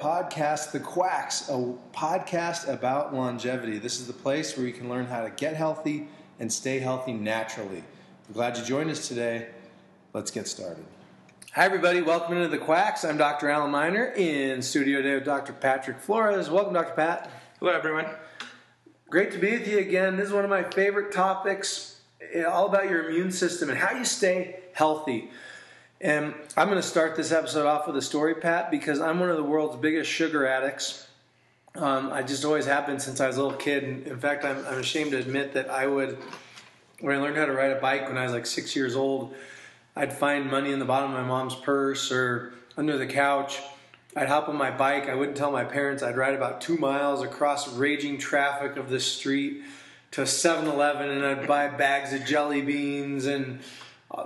podcast, The Quacks, a podcast about longevity. This is the place where you can learn how to get healthy and stay healthy naturally. I'm glad you joined us today. Let's get started. Hi, everybody. Welcome into The Quacks. I'm Dr. Alan Miner in studio today with Dr. Patrick Flores. Welcome, Dr. Pat. Hello, everyone. Great to be with you again. This is one of my favorite topics, eh, all about your immune system and how you stay healthy. And I'm going to start this episode off with a story, Pat, because I'm one of the world's biggest sugar addicts. Um, I just always have been since I was a little kid. In fact, I'm, I'm ashamed to admit that I would, when I learned how to ride a bike when I was like six years old, I'd find money in the bottom of my mom's purse or under the couch. I'd hop on my bike. I wouldn't tell my parents. I'd ride about two miles across raging traffic of the street to 7 Eleven and I'd buy bags of jelly beans and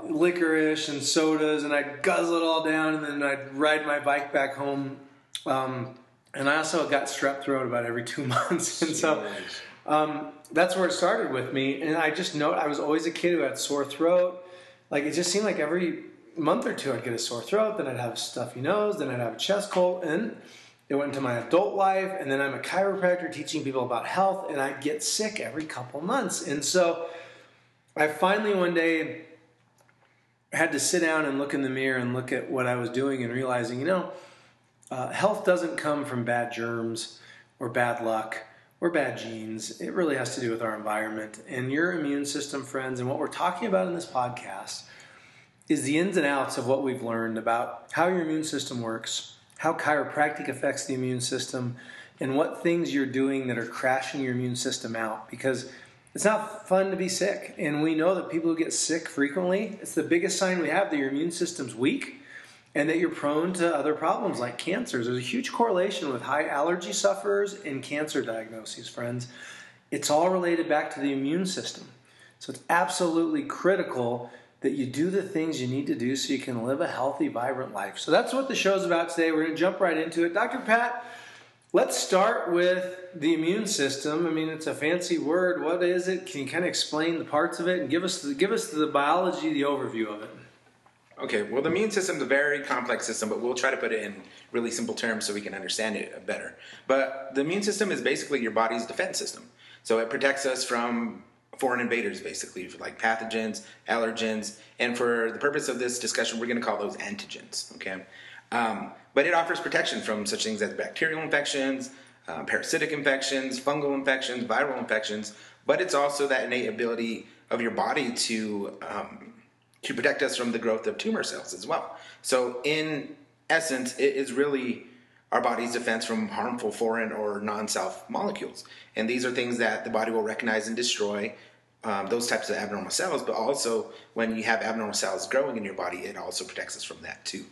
licorice and sodas, and I'd guzzle it all down, and then I'd ride my bike back home. Um, and I also got strep throat about every two months, and so um, that's where it started with me. And I just know I was always a kid who had sore throat. Like it just seemed like every month or two I'd get a sore throat, then I'd have a stuffy nose, then I'd have a chest cold, and it went into my adult life. And then I'm a chiropractor teaching people about health, and I'd get sick every couple months. And so I finally one day I had to sit down and look in the mirror and look at what I was doing and realizing, you know, uh, health doesn't come from bad germs or bad luck or bad genes. It really has to do with our environment and your immune system, friends. And what we're talking about in this podcast is the ins and outs of what we've learned about how your immune system works, how chiropractic affects the immune system, and what things you're doing that are crashing your immune system out. Because it's not fun to be sick. And we know that people who get sick frequently, it's the biggest sign we have that your immune system's weak and that you're prone to other problems like cancers. There's a huge correlation with high allergy sufferers and cancer diagnoses, friends. It's all related back to the immune system. So it's absolutely critical that you do the things you need to do so you can live a healthy, vibrant life. So that's what the show's about today. We're going to jump right into it. Dr. Pat, Let's start with the immune system. I mean, it's a fancy word. What is it? Can you kind of explain the parts of it and give us the, give us the biology, the overview of it? Okay, well, the immune system is a very complex system, but we'll try to put it in really simple terms so we can understand it better. But the immune system is basically your body's defense system. So it protects us from foreign invaders, basically, like pathogens, allergens, and for the purpose of this discussion, we're going to call those antigens. Okay, um, but it offers protection from such things as bacterial infections, uh, parasitic infections, fungal infections, viral infections. But it's also that innate ability of your body to um, to protect us from the growth of tumor cells as well. So, in essence, it is really our body's defense from harmful foreign or non-self molecules. And these are things that the body will recognize and destroy um, those types of abnormal cells. But also, when you have abnormal cells growing in your body, it also protects us from that too.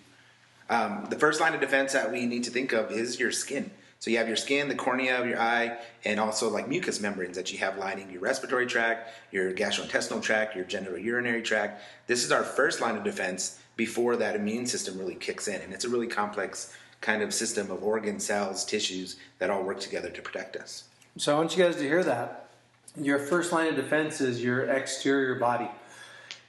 Um, the first line of defense that we need to think of is your skin. So you have your skin, the cornea of your eye, and also like mucous membranes that you have lining your respiratory tract, your gastrointestinal tract, your genitourinary tract. This is our first line of defense before that immune system really kicks in. And it's a really complex kind of system of organ cells, tissues that all work together to protect us. So I want you guys to hear that. Your first line of defense is your exterior body.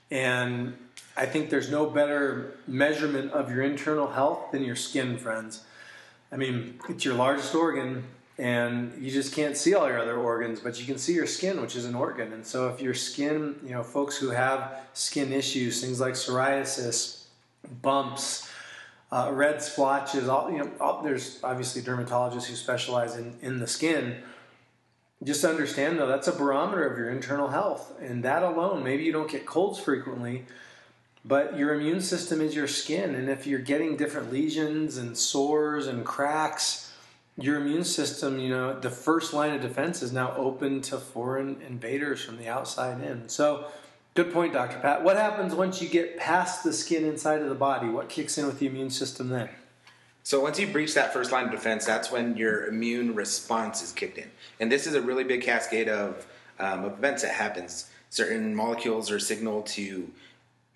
And I think there's no better measurement of your internal health than your skin, friends. I mean, it's your largest organ, and you just can't see all your other organs, but you can see your skin, which is an organ. And so, if your skin, you know, folks who have skin issues, things like psoriasis, bumps, uh, red splotches, all, you know, all, there's obviously dermatologists who specialize in, in the skin. Just understand though, that's a barometer of your internal health. And that alone, maybe you don't get colds frequently, but your immune system is your skin, and if you're getting different lesions and sores and cracks, your immune system, you know, the first line of defense is now open to foreign invaders from the outside in. So, good point, Dr. Pat. What happens once you get past the skin inside of the body? What kicks in with the immune system then? So once you breach that first line of defense, that's when your immune response is kicked in, and this is a really big cascade of, um, events that happens. Certain molecules are signaled to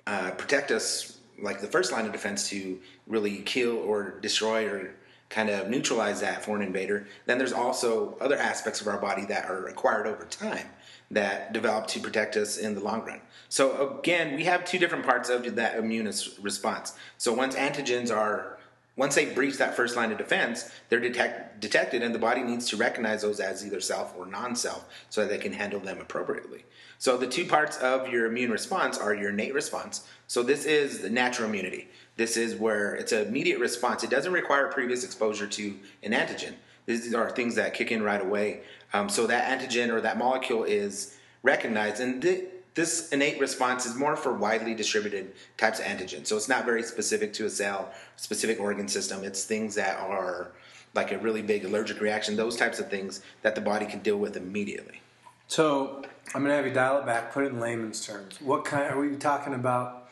uh, protect us, like the first line of defense, to really kill or destroy or kind of neutralize that foreign invader. Then there's also other aspects of our body that are acquired over time that develop to protect us in the long run. So again, we have two different parts of that immune response. So once antigens are Once they breach that first line of defense, they're detect, detected, and the body needs to recognize those as either self or non self so that they can handle them appropriately. So, the two parts of your immune response are your innate response. So, this is the natural immunity. This is where it's an immediate response. It doesn't require previous exposure to an antigen. These are things that kick in right away. Um, so, that antigen or that molecule is recognized. And th- this innate response is more for widely distributed types of antigens. So it's not very specific to a cell, specific organ system. It's things that are like a really big allergic reaction, those types of things that the body can deal with immediately. So I'm going to have you dial it back, put it in layman's terms. What kind are we talking about?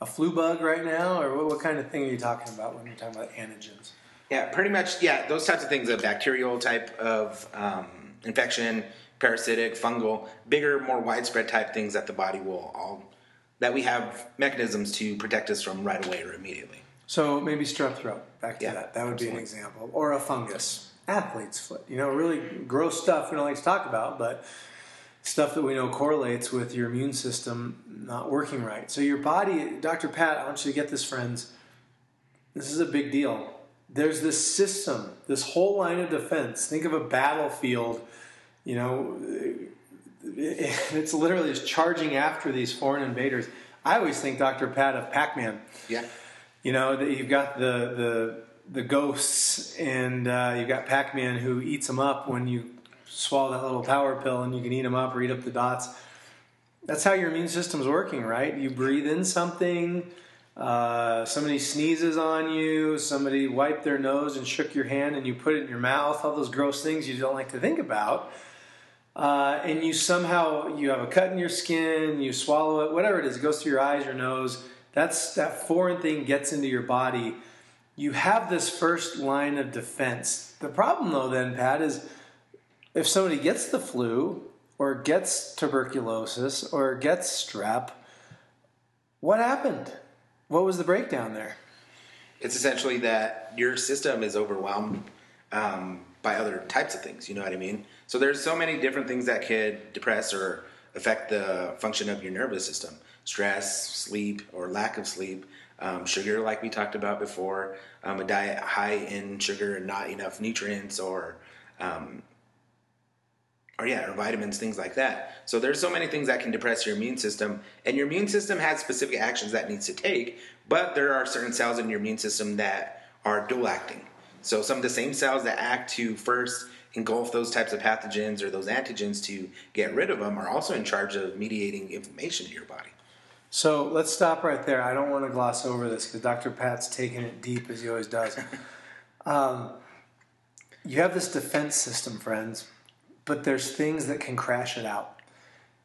A flu bug right now, or what, what kind of thing are you talking about when you're talking about antigens? Yeah, pretty much. Yeah, those types of things, a bacterial type of um, infection, parasitic, fungal, bigger, more widespread type things that the body will all that we have mechanisms to protect us from right away or immediately. So maybe strep throat. Back to Yeah, that. That would be an example, or a fungus, athlete's foot. You know, really gross stuff we don't like to talk about, but stuff that we know correlates with your immune system not working right. So your body, Dr. Pat, I want you to get this, friends. This is a big deal. There's this system, this whole line of defense. Think of a battlefield. You know, it's literally just charging after these foreign invaders. I always think, Dr. Pat, of Pac-Man. Yeah. You know, that you've got the the the ghosts, and uh, you've got Pac-Man who eats them up when you swallow that little power pill, and you can eat them up or eat up the dots. That's how your immune system's working, right? You breathe in something, uh, somebody sneezes on you, somebody wiped their nose and shook your hand, and you put it in your mouth. All those gross things you don't like to think about. Uh, and you somehow you have a cut in your skin, you swallow it, whatever it is, it goes through your eyes, your nose. That's that foreign thing gets into your body. You have this first line of defense. The problem, though, then Pat, is if somebody gets the flu or gets tuberculosis or gets strep, what happened? What was the breakdown there? It's essentially that your system is overwhelmed um, by other types of things. You know what I mean? So there's so many different things that could depress or affect the function of your nervous system: stress, sleep, or lack of sleep. Um, sugar, like we talked about before, um, a diet high in sugar and not enough nutrients, or um, or yeah, or vitamins, things like that. So there's so many things that can depress your immune system, and your immune system has specific actions that needs to take. But there are certain cells in your immune system that are dual acting. So some of the same cells that act to first engulf those types of pathogens or those antigens to get rid of them are also in charge of mediating inflammation in your body. So let's stop right there. I don't want to gloss over this because Dr. Pat's taking it deep as he always does. um, you have this defense system, friends, but there's things that can crash it out.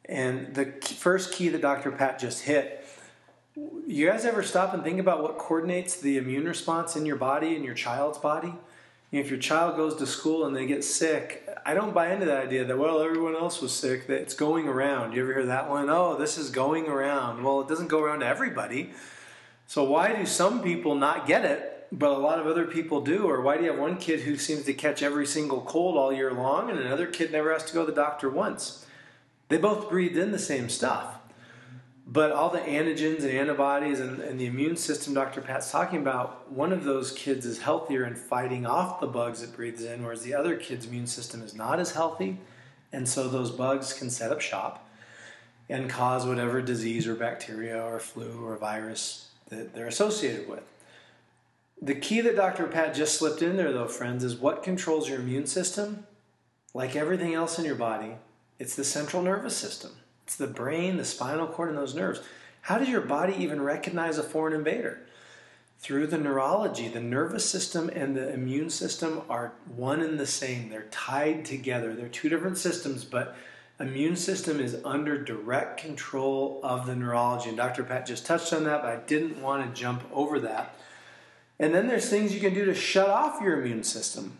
And the key- first key that Dr. Pat just hit, you guys ever stop and think about what coordinates the immune response in your body and your child's body? If your child goes to school and they get sick, I don't buy into that idea that, well, everyone else was sick, that it's going around. You ever hear that one? Oh, this is going around. Well, it doesn't go around to everybody. So why do some people not get it, but a lot of other people do? Or why do you have one kid who seems to catch every single cold all year long and another kid never has to go to the doctor once? They both breathed in the same stuff. But all the antigens and antibodies and, and the immune system Dr. Pat's talking about, one of those kids is healthier and fighting off the bugs it breathes in, whereas the other kid's immune system is not as healthy. And so those bugs can set up shop and cause whatever disease or bacteria or flu or virus that they're associated with. The key that Dr. Pat just slipped in there, though, friends, is what controls your immune system? Like everything else in your body, it's the central nervous system. It's the brain, the spinal cord, and those nerves. How does your body even recognize a foreign invader? Through the neurology. The nervous system and the immune system are one and the same. They're tied together. They're two different systems, but immune system is under direct control of the neurology. And Dr. Pat just touched on that, but I didn't want to jump over that. And then there's things you can do to shut off your immune system.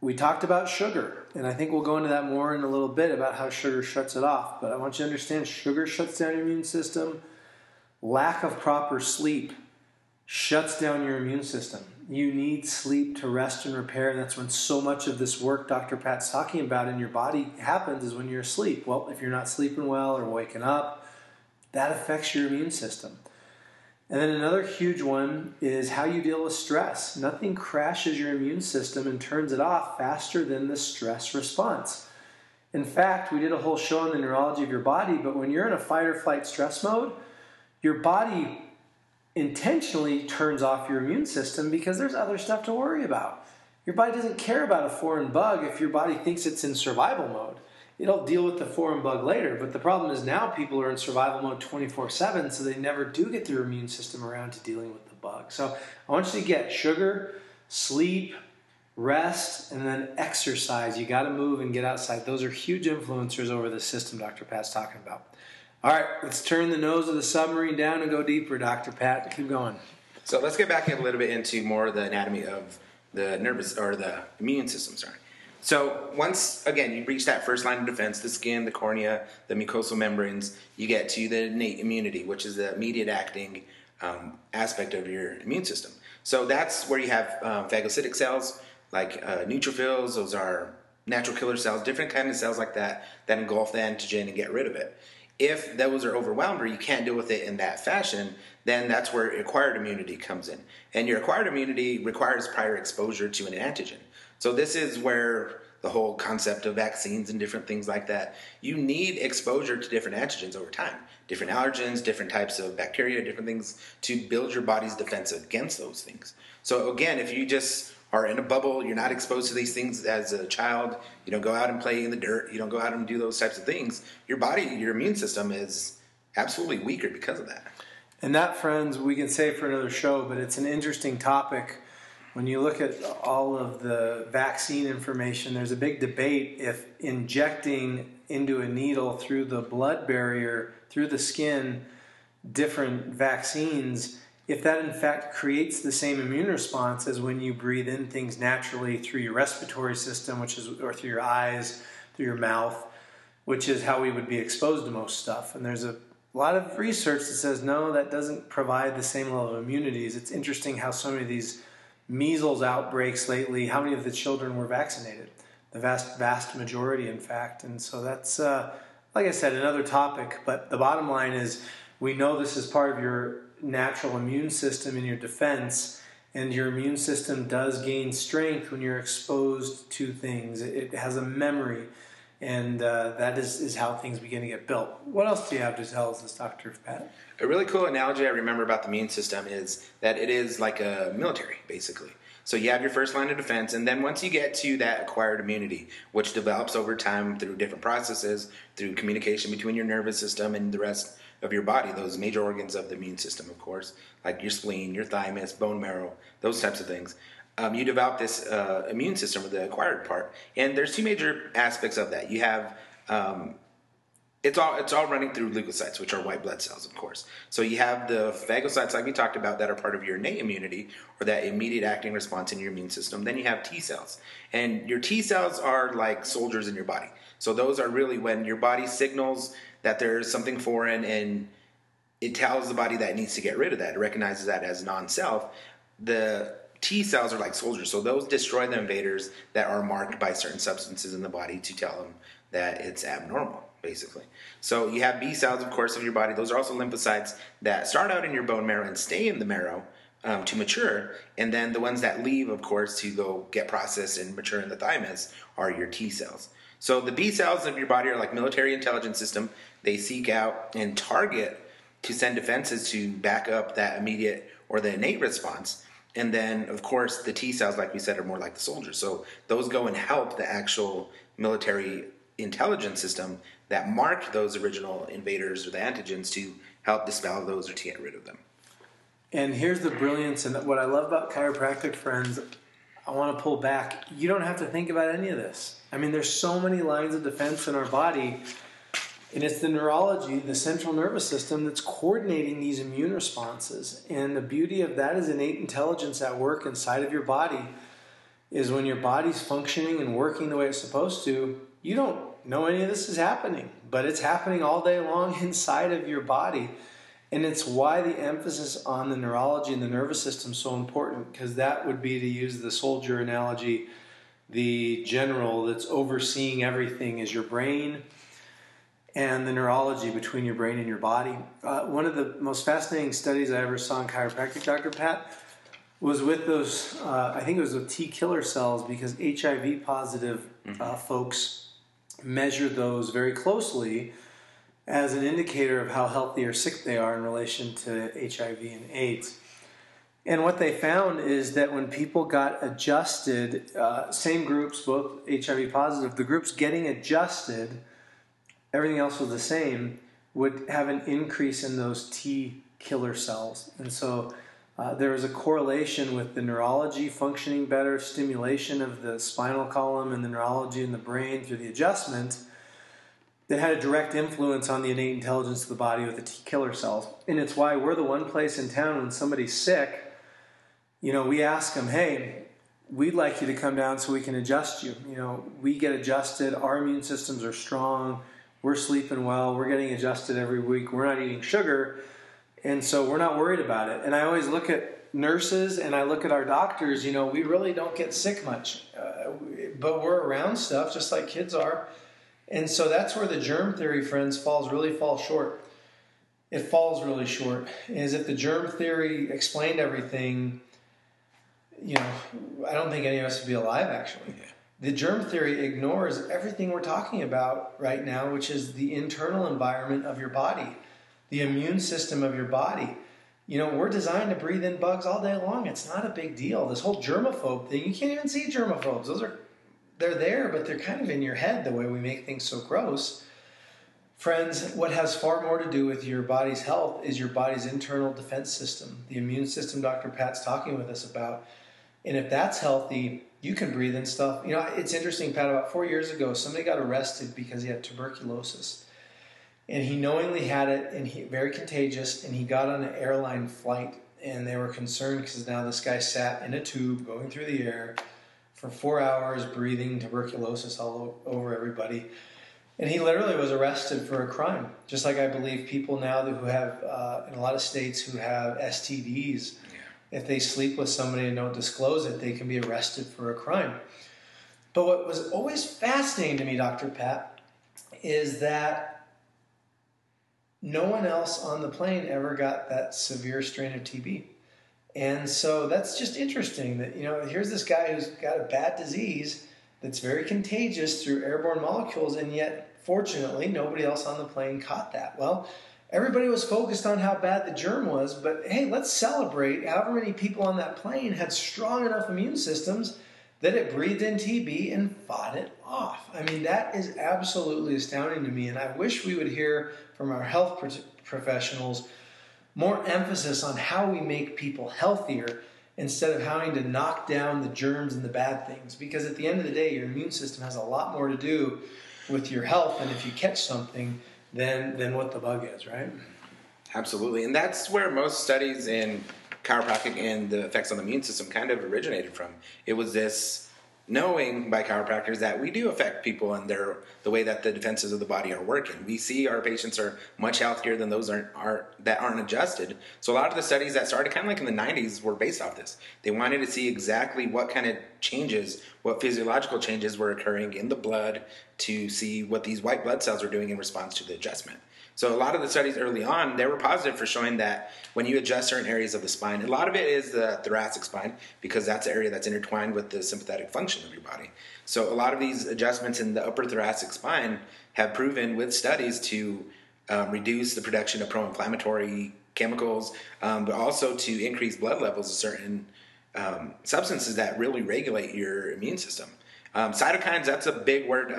We talked about sugar, and I think we'll go into that more in a little bit about how sugar shuts it off. But I want you to understand sugar shuts down your immune system. Lack of proper sleep shuts down your immune system. You need sleep to rest and repair, and that's when so much of this work Dr. Pat's talking about in your body happens is when you're asleep. Well, if you're not sleeping well or waking up, that affects your immune system. And then another huge one is how you deal with stress. Nothing crashes your immune system and turns it off faster than the stress response. In fact, we did a whole show on the neurology of your body, but when you're in a fight or flight stress mode, your body intentionally turns off your immune system because there's other stuff to worry about. Your body doesn't care about a foreign bug if your body thinks it's in survival mode. It'll deal with the foreign bug later, but the problem is now people are in survival mode 24 7, so they never do get their immune system around to dealing with the bug. So I want you to get sugar, sleep, rest, and then exercise. You got to move and get outside. Those are huge influencers over the system Dr. Pat's talking about. All right, let's turn the nose of the submarine down and go deeper, Dr. Pat. Keep going. So let's get back a little bit into more of the anatomy of the nervous or the immune system. Sorry. So once again you reach that first line of defense, the skin, the cornea, the mucosal membranes, you get to the innate immunity, which is the immediate acting um, aspect of your immune system. So that's where you have um, phagocytic cells like uh, neutrophils. Those are natural killer cells, different kind of cells like that that engulf the antigen and get rid of it. If those are overwhelmed or you can't deal with it in that fashion, then that's where acquired immunity comes in. And your acquired immunity requires prior exposure to an antigen. So this is where the whole concept of vaccines and different things like that. You need exposure to different antigens over time, different allergens, different types of bacteria, different things to build your body's defense against those things. So again, if you just are in a bubble, you're not exposed to these things as a child, you don't go out and play in the dirt, you don't go out and do those types of things, your body, your immune system is absolutely weaker because of that. And that, friends, we can say for another show, but it's an interesting topic when you look at all of the vaccine information, there's a big debate if injecting into a needle through the blood barrier, through the skin, different vaccines, if that in fact creates the same immune response as when you breathe in things naturally through your respiratory system, which is, or through your eyes, through your mouth, which is how we would be exposed to most stuff. And there's a lot of research that says no, that doesn't provide the same level of immunities. It's interesting how so many of these measles outbreaks lately, how many of the children were vaccinated? The vast, vast majority, in fact. And so that's, uh, like I said, another topic. But the bottom line is we know this is part of your natural immune system and your defense. And your immune system does gain strength when you're exposed to things. It has a memory, and uh, that is, is how things begin to get built. What else do you have to tell us, Dr. Pat? A really cool analogy I remember about the immune system is that it is like a military, basically. So you have your first line of defense, and then once you get to that acquired immunity, which develops over time through different processes, through communication between your nervous system and the rest of your body, those major organs of the immune system, of course, like your spleen, your thymus, bone marrow, those types of things. Um, you develop this uh, immune system, or the acquired part, and there's two major aspects of that. You have um, it's all it's all running through leukocytes, which are white blood cells, of course. So you have the phagocytes, like we talked about, that are part of your innate immunity or that immediate acting response in your immune system. Then you have T cells, and your T cells are like soldiers in your body. So those are really when your body signals that there's something foreign and it tells the body that it needs to get rid of that. It recognizes that as non-self. The T cells are like soldiers, so those destroy the invaders that are marked by certain substances in the body to tell them that it's abnormal basically. So you have B cells, of course, of your body. Those are also lymphocytes that start out in your bone marrow and stay in the marrow um, to mature. And then the ones that leave, of course, to go get processed and mature in the thymus are your T cells. So the B cells of your body are like military intelligence system. They seek out and target to send defenses to back up that immediate or the innate response. And then, of course, the T cells, like we said, are more like the soldiers. So those go and help the actual military intelligence system that marked those original invaders or the antigens to help dispel those or to get rid of them. And here's the brilliance, and what I love about chiropractic friends, I want to pull back. You don't have to think about any of this. I mean, there's so many lines of defense in our body, and it's the neurology, the central nervous system, that's coordinating these immune responses. And the beauty of that is innate intelligence at work inside of your body. Is when your body's functioning and working the way it's supposed to, you don't know any of this is happening, but it's happening all day long inside of your body. And it's why the emphasis on the neurology and the nervous system is so important, because that would be to use the soldier analogy, the general that's overseeing everything is your brain. And the neurology between your brain and your body. Uh, one of the most fascinating studies I ever saw in chiropractic, Dr. Pat, was with those, uh, I think it was with T killer cells because HIV positive mm-hmm. uh, folks measure those very closely as an indicator of how healthy or sick they are in relation to HIV and AIDS. And what they found is that when people got adjusted, uh, same groups, both HIV positive, the groups getting adjusted, everything else was the same, would have an increase in those T killer cells. And so uh, there was a correlation with the neurology functioning better, stimulation of the spinal column and the neurology in the brain through the adjustment that had a direct influence on the innate intelligence of the body with the T killer cells. And it's why we're the one place in town when somebody's sick you know, we ask them, hey, we'd like you to come down so we can adjust you. You know, we get adjusted, our immune systems are strong, we're sleeping well, we're getting adjusted every week, we're not eating sugar, and so we're not worried about it. And I always look at nurses and I look at our doctors, you know, we really don't get sick much, uh, but we're around stuff just like kids are. And so that's where the germ theory, friends, falls really falls short. It falls really short. Is if the germ theory explained everything, you know, I don't think any of us would be alive actually. Yeah. The germ theory ignores everything we're talking about right now, which is the internal environment of your body, the immune system of your body. You know, we're designed to breathe in bugs all day long. It's not a big deal. This whole germaphobe thing, you can't even see germaphobes. Those are they're there, but they're kind of in your head the way we make things so gross. Friends, what has far more to do with your body's health is your body's internal defense system, the immune system Dr. Pat's talking with us about. And if that's healthy, you can breathe in stuff. You know, it's interesting, Pat. About four years ago, somebody got arrested because he had tuberculosis, and he knowingly had it, and he very contagious. And he got on an airline flight, and they were concerned because now this guy sat in a tube going through the air for four hours, breathing tuberculosis all over everybody. And he literally was arrested for a crime, just like I believe people now who have, uh, in a lot of states, who have STDs if they sleep with somebody and don't disclose it, they can be arrested for a crime. But what was always fascinating to me, Dr. Pat, is that no one else on the plane ever got that severe strain of TB. And so that's just interesting that, you know, here's this guy who's got a bad disease that's very contagious through airborne molecules, and yet, fortunately, nobody else on the plane caught that. Well, everybody was focused on how bad the germ was, but hey, let's celebrate however many people on that plane had strong enough immune systems that it breathed in TB and fought it off. I mean, that is absolutely astounding to me, and I wish we would hear from our health professionals more emphasis on how we make people healthier instead of having to knock down the germs and the bad things. Because at the end of the day, your immune system has a lot more to do with your health, and if you catch something, than than what the bug is, right? Absolutely, and that's where most studies in chiropractic and the effects on the immune system kind of originated from. It was this knowing by chiropractors that we do affect people and their the way that the defenses of the body are working. We see our patients are much healthier than those aren't, are that aren't adjusted. So a lot of the studies that started kind of like in the 90s were based off this. They wanted to see exactly what kind of changes, what physiological changes were occurring in the blood to see what these white blood cells are doing in response to the adjustment. So a lot of the studies early on, they were positive for showing that when you adjust certain areas of the spine, a lot of it is the thoracic spine because that's the area that's intertwined with the sympathetic function of your body. So a lot of these adjustments in the upper thoracic spine have proven with studies to um, reduce the production of pro-inflammatory chemicals, um, but also to increase blood levels of certain um, substances that really regulate your immune system. Um, cytokines, that's a big word.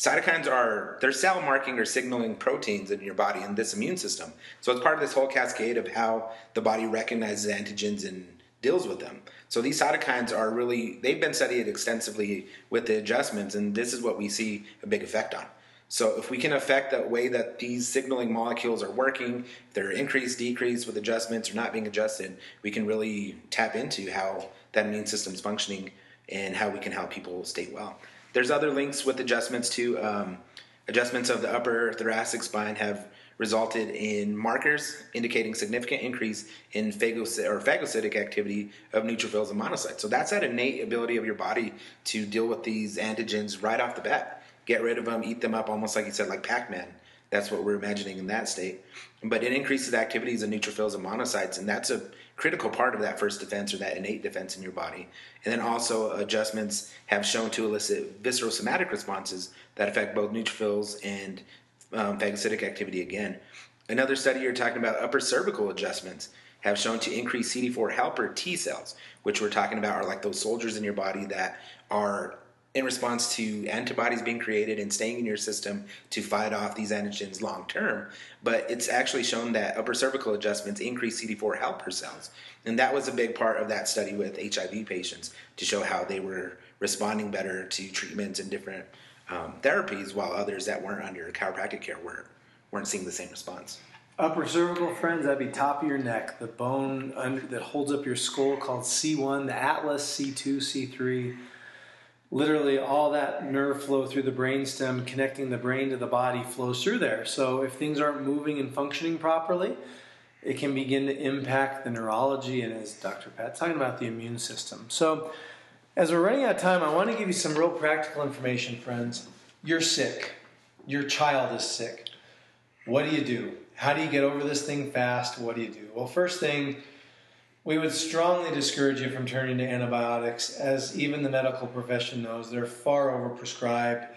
Cytokines are they're cell marking or signaling proteins in your body in this immune system. So it's part of this whole cascade of how the body recognizes antigens and deals with them. So these cytokines are really they've been studied extensively with the adjustments, and this is what we see a big effect on. So if we can affect the way that these signaling molecules are working, they're increased, decreased with adjustments or not being adjusted, we can really tap into how that immune system is functioning and how we can help people stay well. There's other links with adjustments to um, adjustments of the upper thoracic spine have resulted in markers indicating significant increase in phagocy- or phagocytic activity of neutrophils and monocytes. So that's that innate ability of your body to deal with these antigens right off the bat. Get rid of them, eat them up, almost like you said, like Pac-Man. That's what we're imagining in that state. But it increases activities of neutrophils and monocytes, and that's a critical part of that first defense or that innate defense in your body. And then also adjustments have shown to elicit visceral somatic responses that affect both neutrophils and um, phagocytic activity again. Another study you're talking about upper cervical adjustments have shown to increase CD4 helper T cells, which we're talking about are like those soldiers in your body that are in response to antibodies being created and staying in your system to fight off these antigens long term. But it's actually shown that upper cervical adjustments increase CD4 helper cells. And that was a big part of that study with HIV patients to show how they were responding better to treatments and different um, therapies, while others that weren't under chiropractic care were, weren't seeing the same response. Upper cervical, friends, that'd be top of your neck, the bone under, that holds up your skull called C1, the atlas, C2, C3 literally all that nerve flow through the brainstem connecting the brain to the body flows through there. So if things aren't moving and functioning properly, it can begin to impact the neurology and as Dr. Pat's talking about the immune system. So as we're running out of time, I want to give you some real practical information, friends. You're sick. Your child is sick. What do you do? How do you get over this thing fast? What do you do? Well, first thing, we would strongly discourage you from turning to antibiotics, as even the medical profession knows they're far overprescribed.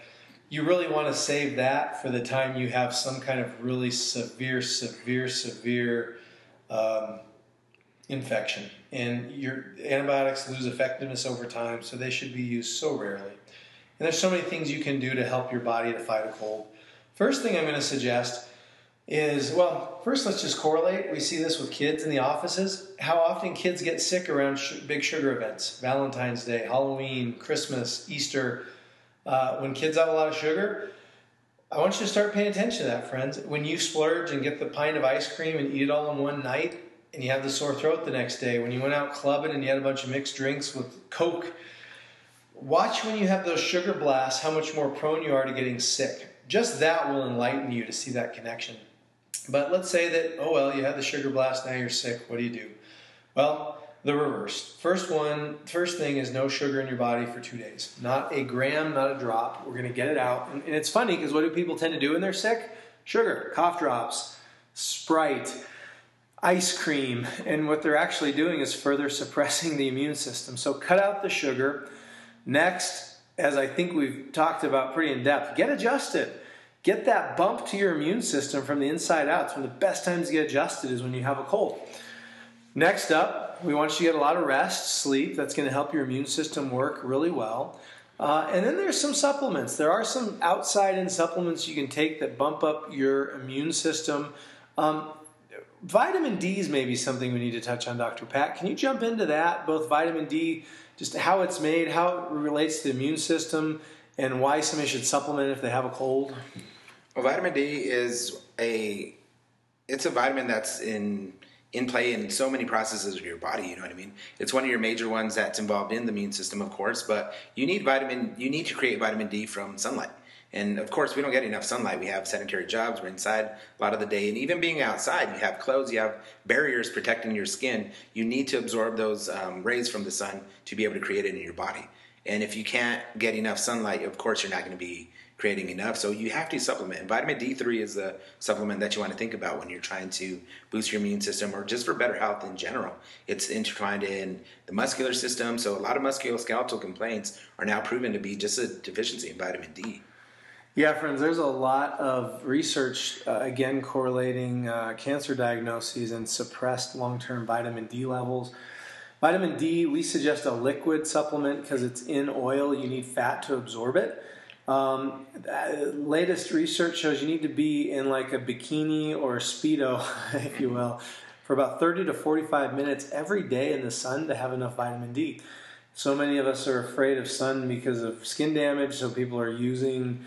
You really want to save that for the time you have some kind of really severe, severe, severe um, infection. And your antibiotics lose effectiveness over time, so they should be used so rarely. And there's so many things you can do to help your body to fight a cold. First thing I'm going to suggest is well, first let's just correlate. We see this with kids in the offices. How often kids get sick around sh- big sugar events, Valentine's Day, Halloween, Christmas, Easter. Uh, when kids have a lot of sugar, I want you to start paying attention to that, friends. When you splurge and get the pint of ice cream and eat it all in one night, and you have the sore throat the next day, when you went out clubbing and you had a bunch of mixed drinks with Coke, watch when you have those sugar blasts how much more prone you are to getting sick. Just that will enlighten you to see that connection. But let's say that, oh well, you had the sugar blast, now you're sick. What do you do? Well, the reverse. First one, first thing is no sugar in your body for two days. Not a gram, not a drop. We're to get it out. And, and it's funny because what do people tend to do when they're sick? Sugar, cough drops, Sprite, ice cream. And what they're actually doing is further suppressing the immune system. So cut out the sugar. Next, as I think we've talked about pretty in depth, get adjusted Get that bump to your immune system from the inside out. It's one of the best times to get adjusted is when you have a cold. Next up, we want you to get a lot of rest, sleep. That's going to help your immune system work really well. Uh, and then there's some supplements. There are some outside in supplements you can take that bump up your immune system. Um, vitamin D is maybe something we need to touch on, Dr. Pat. Can you jump into that? Both vitamin D, just how it's made, how it relates to the immune system, and why somebody should supplement if they have a cold? Well, vitamin D is a it's a vitamin that's in in play in so many processes of your body. You know what I mean? It's one of your major ones that's involved in the immune system, of course. But you need vitamin. You need to create vitamin D from sunlight. And of course, we don't get enough sunlight. We have sedentary jobs. We're inside a lot of the day. And even being outside, you have clothes, you have barriers protecting your skin. You need to absorb those um, rays from the sun to be able to create it in your body. And if you can't get enough sunlight, of course, you're not going to be creating enough. So you have to supplement. And vitamin D3 is the supplement that you want to think about when you're trying to boost your immune system or just for better health in general. It's intertwined in the muscular system. So a lot of musculoskeletal complaints are now proven to be just a deficiency in vitamin D. Yeah, friends, there's a lot of research, uh, again, correlating uh, cancer diagnoses and suppressed long term vitamin D levels. Vitamin D, we suggest a liquid supplement because it's in oil. You need fat to absorb it. Um, latest research shows you need to be in like a bikini or a speedo, if you will, for about 30 to 45 minutes every day in the sun to have enough vitamin D. So many of us are afraid of sun because of skin damage, so people are using,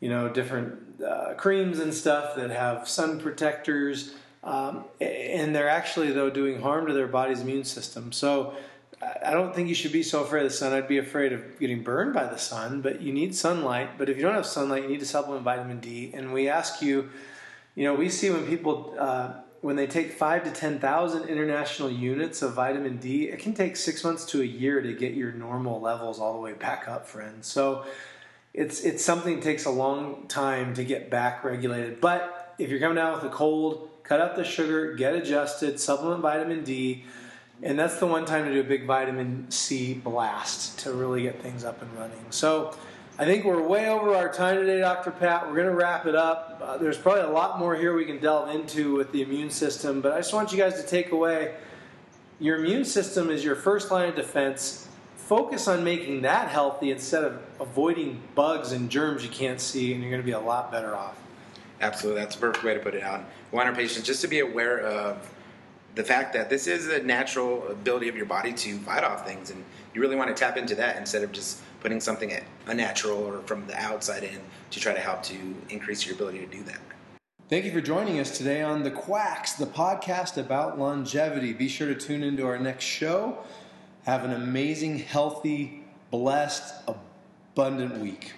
you know, different uh, creams and stuff that have sun protectors, um, and they're actually though doing harm to their body's immune system. So I don't think you should be so afraid of the sun. I'd be afraid of getting burned by the sun, but you need sunlight. But if you don't have sunlight, you need to supplement vitamin D. And we ask you, you know, we see when people, uh, when they take five to 10,000 international units of vitamin D, it can take six months to a year to get your normal levels all the way back up, friends. So it's it's something that takes a long time to get back regulated. But if you're coming down with a cold, cut out the sugar, get adjusted, supplement vitamin D, and that's the one time to do a big vitamin C blast to really get things up and running. So I think we're way over our time today, Dr. Pat. We're going to wrap it up. Uh, there's probably a lot more here we can delve into with the immune system, but I just want you guys to take away your immune system is your first line of defense. Focus on making that healthy instead of avoiding bugs and germs you can't see, and you're going to be a lot better off. Absolutely, that's a perfect way to put it out. We want our patients just to be aware of the fact that this is a natural ability of your body to fight off things, and you really want to tap into that instead of just putting something unnatural or from the outside in to try to help to increase your ability to do that. Thank you for joining us today on The Quacks, the podcast about longevity. Be sure to tune into our next show. Have an amazing, healthy, blessed, abundant week.